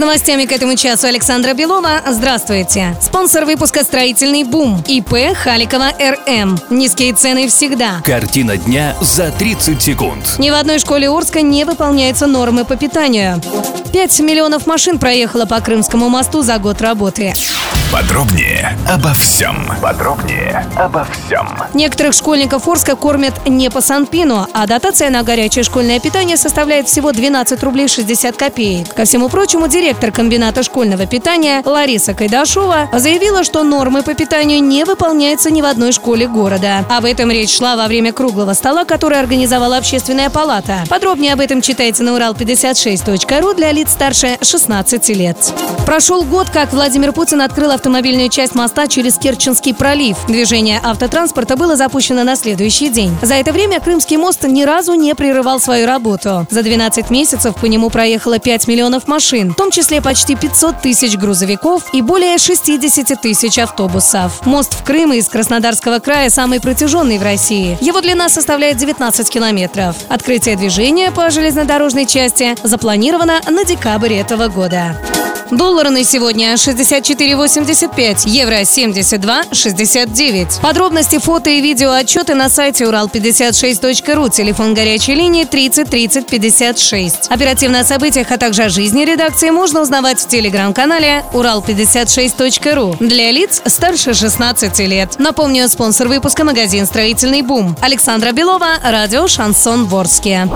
Новостями к этому часу Александра Белова. Здравствуйте. Спонсор выпуска «Строительный бум» ИП Халикова РМ. Низкие цены всегда. Картина дня за 30 секунд. Ни в одной школе Орска не выполняются нормы по питанию. 5 миллионов машин проехало по Крымскому мосту за год работы. Подробнее обо всем. Подробнее обо всем. Некоторых школьников Орска кормят не по Санпину, а дотация на горячее школьное питание составляет всего 12 рублей 60 копеек. Ко всему прочему, директор комбината школьного питания Лариса Кайдашова заявила, что нормы по питанию не выполняются ни в одной школе города. Об этом речь шла во время круглого стола, который организовала общественная палата. Подробнее об этом читайте на урал56.ру для лиц старше 16 лет. Прошел год, как Владимир Путин открыл автомобильную часть моста через Керченский пролив. Движение автотранспорта было запущено на следующий день. За это время Крымский мост ни разу не прерывал свою работу. За 12 месяцев по нему проехало 5 миллионов машин, в том числе почти 500 тысяч грузовиков и более 60 тысяч автобусов. Мост в Крым из Краснодарского края самый протяженный в России. Его длина составляет 19 километров. Открытие движения по железнодорожной части запланировано на декабрь этого года. Доллары на сегодня 64,85, евро 72,69. Подробности, фото и видео отчеты на сайте урал56.ру, телефон горячей линии 30 30 56. Оперативно о событиях, а также о жизни редакции можно узнавать в телеграм-канале урал56.ру для лиц старше 16 лет. Напомню, спонсор выпуска магазин «Строительный бум». Александра Белова, радио «Шансон Ворске».